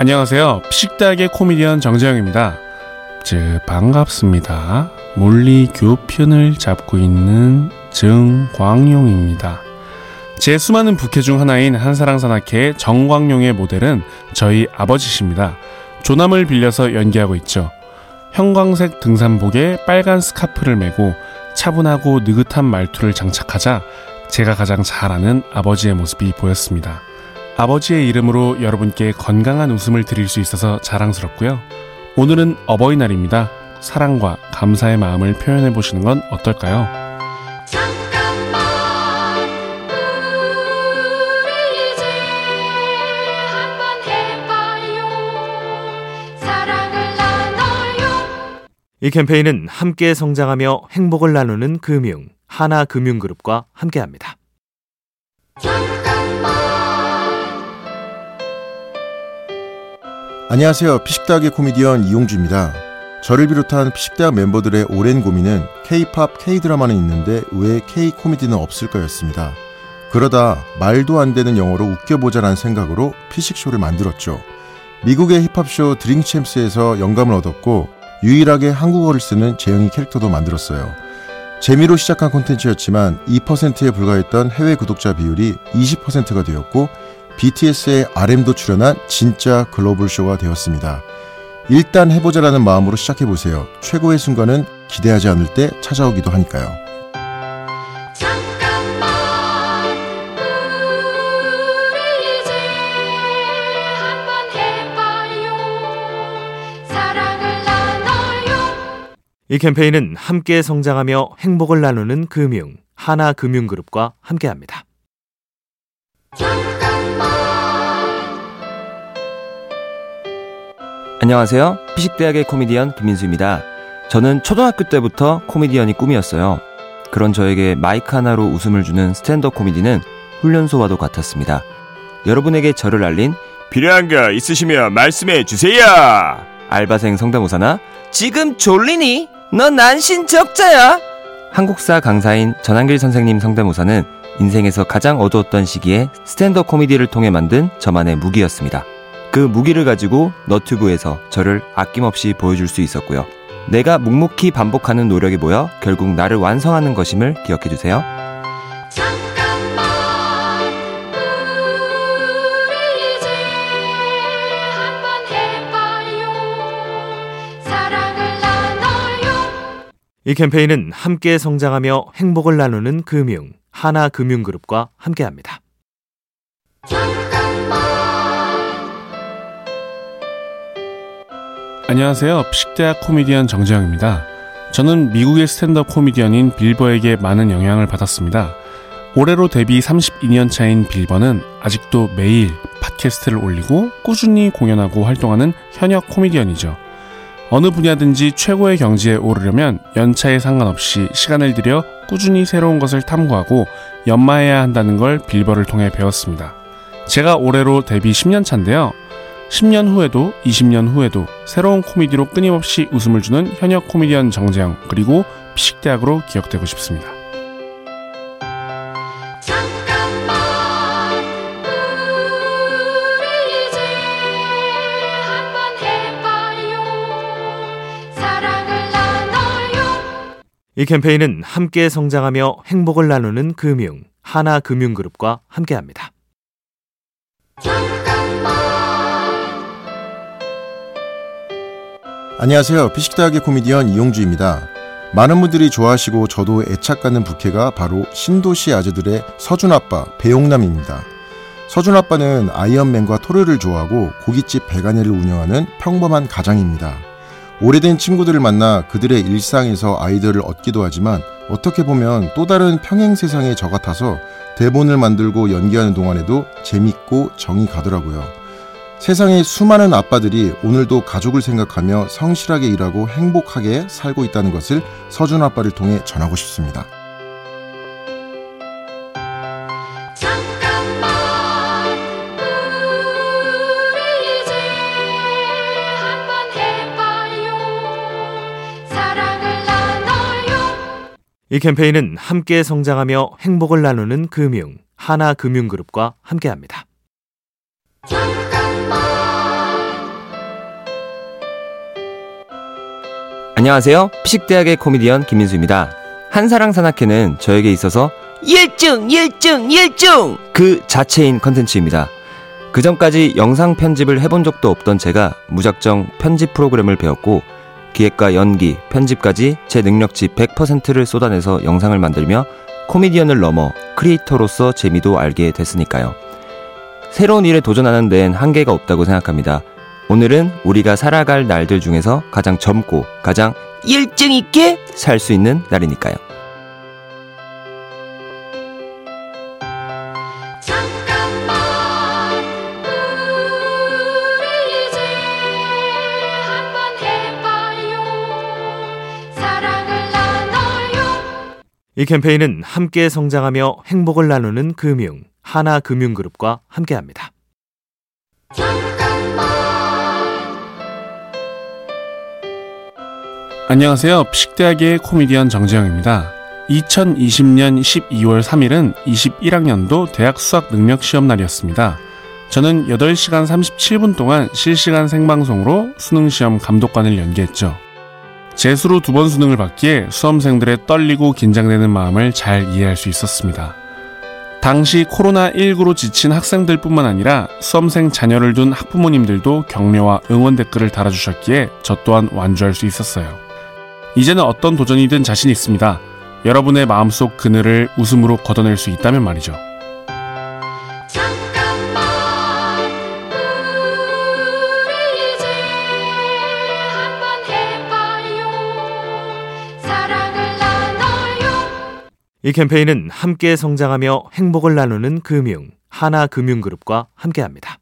안녕하세요. 피식대학의 코미디언 정재영입니다. 제 반갑습니다. 물리교 편을 잡고 있는 정광용입니다. 제 수많은 부캐 중 하나인 한사랑산악회의 정광용의 모델은 저희 아버지십니다. 조남을 빌려서 연기하고 있죠. 형광색 등산복에 빨간 스카프를 메고 차분하고 느긋한 말투를 장착하자 제가 가장 잘 아는 아버지의 모습이 보였습니다. 아버지의 이름으로 여러분께 건강한 웃음을 드릴 수 있어서 자랑스럽고요. 오늘은 어버이날입니다. 사랑과 감사의 마음을 표현해 보시는 건 어떨까요? 잠깐만 우리 이제 한번 해봐요 사랑을 나눠요 이 캠페인은 함께 성장하며 행복을 나누는 금융 하나금융그룹과 함께합니다. 안녕하세요. 피식대학의 코미디언 이용주입니다. 저를 비롯한 피식대학 멤버들의 오랜 고민은 K-팝, K-드라마는 있는데 왜 K-코미디는 없을까였습니다. 그러다 말도 안 되는 영어로 웃겨보자라는 생각으로 피식쇼를 만들었죠. 미국의 힙합쇼 드링챔스에서 영감을 얻었고 유일하게 한국어를 쓰는 재영이 캐릭터도 만들었어요. 재미로 시작한 콘텐츠였지만 2%에 불과했던 해외 구독자 비율이 20%가 되었고 BTS의 RM도 출연한 진짜 글로벌 쇼가 되었습니다. 일단 해보자라는 마음으로 시작해보세요. 최고의 순간은 기대하지 않을 때 찾아오기도 하니까요. 잠깐만 우리 이제 한번 해봐요 사랑을 나눠요 이 캠페인은 함께 성장하며 행복을 나누는 금융 하나금융그룹과 함께합니다. 안녕하세요. 피식대학의 코미디언 김민수입니다. 저는 초등학교 때부터 코미디언이 꿈이었어요. 그런 저에게 마이크 하나로 웃음을 주는 stand-up 코미디는 훈련소와도 같았습니다. 여러분에게 저를 알린 필요한 거 있으시면 말씀해 주세요. 알바생 성대모사나 지금 졸리니? 너 난신 적자야? 한국사 강사인 전한길 선생님 성대모사는 인생에서 가장 어두웠던 시기에 stand-up 코미디를 통해 만든 저만의 무기였습니다. 그 무기를 가지고 너튜브에서 저를 아낌없이 보여줄 수 있었고요. 내가 묵묵히 반복하는 노력이 모여 결국 나를 완성하는 것임을 기억해 주세요. 잠깐만 우리 이제 한번 해봐요 사랑을 나눠요 이 캠페인은 함께 성장하며 행복을 나누는 금융 하나금융그룹과 함께합니다. 안녕하세요. 피식대학 코미디언 정재영입니다. 저는 미국의 스탠드업 코미디언인 빌버에게 많은 영향을 받았습니다. 올해로 데뷔 32년 차인 빌버는 아직도 매일 팟캐스트를 올리고 꾸준히 공연하고 활동하는 현역 코미디언이죠. 어느 분야든지 최고의 경지에 오르려면 연차에 상관없이 시간을 들여 꾸준히 새로운 것을 탐구하고 연마해야 한다는 걸 빌버를 통해 배웠습니다. 제가 올해로 데뷔 10년 차인데요. 10년 후에도 20년 후에도 새로운 코미디로 끊임없이 웃음을 주는 현역 코미디언 정재영 그리고 피식대학으로 기억되고 싶습니다. 잠깐만 우리 이제 한번 해봐요 사랑을 나눠요 이 캠페인은 함께 성장하며 행복을 나누는 금융 하나금융그룹과 함께합니다. 안녕하세요. 피식대학의 코미디언 이용주입니다. 많은 분들이 좋아하시고 저도 애착 갖는 부캐가 바로 신도시 아재들의 서준아빠 배용남입니다. 서준아빠는 아이언맨과 토르를 좋아하고 고깃집 배가네를 운영하는 평범한 가장입니다. 오래된 친구들을 만나 그들의 일상에서 아이디어를 얻기도 하지만 어떻게 보면 또 다른 평행 세상의 저 같아서 대본을 만들고 연기하는 동안에도 재밌고 정이 가더라고요. 세상의 수많은 아빠들이 오늘도 가족을 생각하며 성실하게 일하고 행복하게 살고 있다는 것을 서준 아빠를 통해 전하고 싶습니다. 잠깐만 우리 이제 한번 해봐요 사랑을 나눠요 이 캠페인은 함께 성장하며 행복을 나누는 금융 하나금융그룹과 함께합니다. 안녕하세요. 피식대학의 코미디언 김민수입니다. 한사랑 산악회는 저에게 있어서 일중, 일중, 일중! 그 자체인 컨텐츠입니다. 그 전까지 영상 편집을 해본 적도 없던 제가 무작정 편집 프로그램을 배웠고 기획과 연기, 편집까지 제 능력치 100%를 쏟아내서 영상을 만들며 코미디언을 넘어 크리에이터로서 재미도 알게 됐으니까요. 새로운 일에 도전하는 데엔 한계가 없다고 생각합니다. 오늘은 우리가 살아갈 날들 중에서 가장 젊고 가장 일정 있게 살 수 있는 날이니까요. 잠깐만 우리 이제 한번 해봐요 사랑을 나눠요 이 캠페인은 함께 성장하며 행복을 나누는 금융 하나금융그룹과 함께합니다. 안녕하세요. 피식대학의 코미디언 정재영입니다. 2020년 12월 3일은 21학년도 대학 수학 능력 시험 날이었습니다. 저는 8시간 37분 동안 실시간 생방송으로 수능 시험 감독관을 연기했죠. 재수로 두 번 수능을 받기에 수험생들의 떨리고 긴장되는 마음을 잘 이해할 수 있었습니다. 당시 코로나19로 지친 학생들뿐만 아니라 수험생 자녀를 둔 학부모님들도 격려와 응원 댓글을 달아주셨기에 저 또한 완주할 수 있었어요. 이제는 어떤 도전이든 자신 있습니다. 여러분의 마음속 그늘을 웃음으로 걷어낼 수 있다면 말이죠. 잠깐만 우리 이제 한번 해봐요 사랑을 나눠요 이 캠페인은 함께 성장하며 행복을 나누는 금융 하나금융그룹과 함께합니다.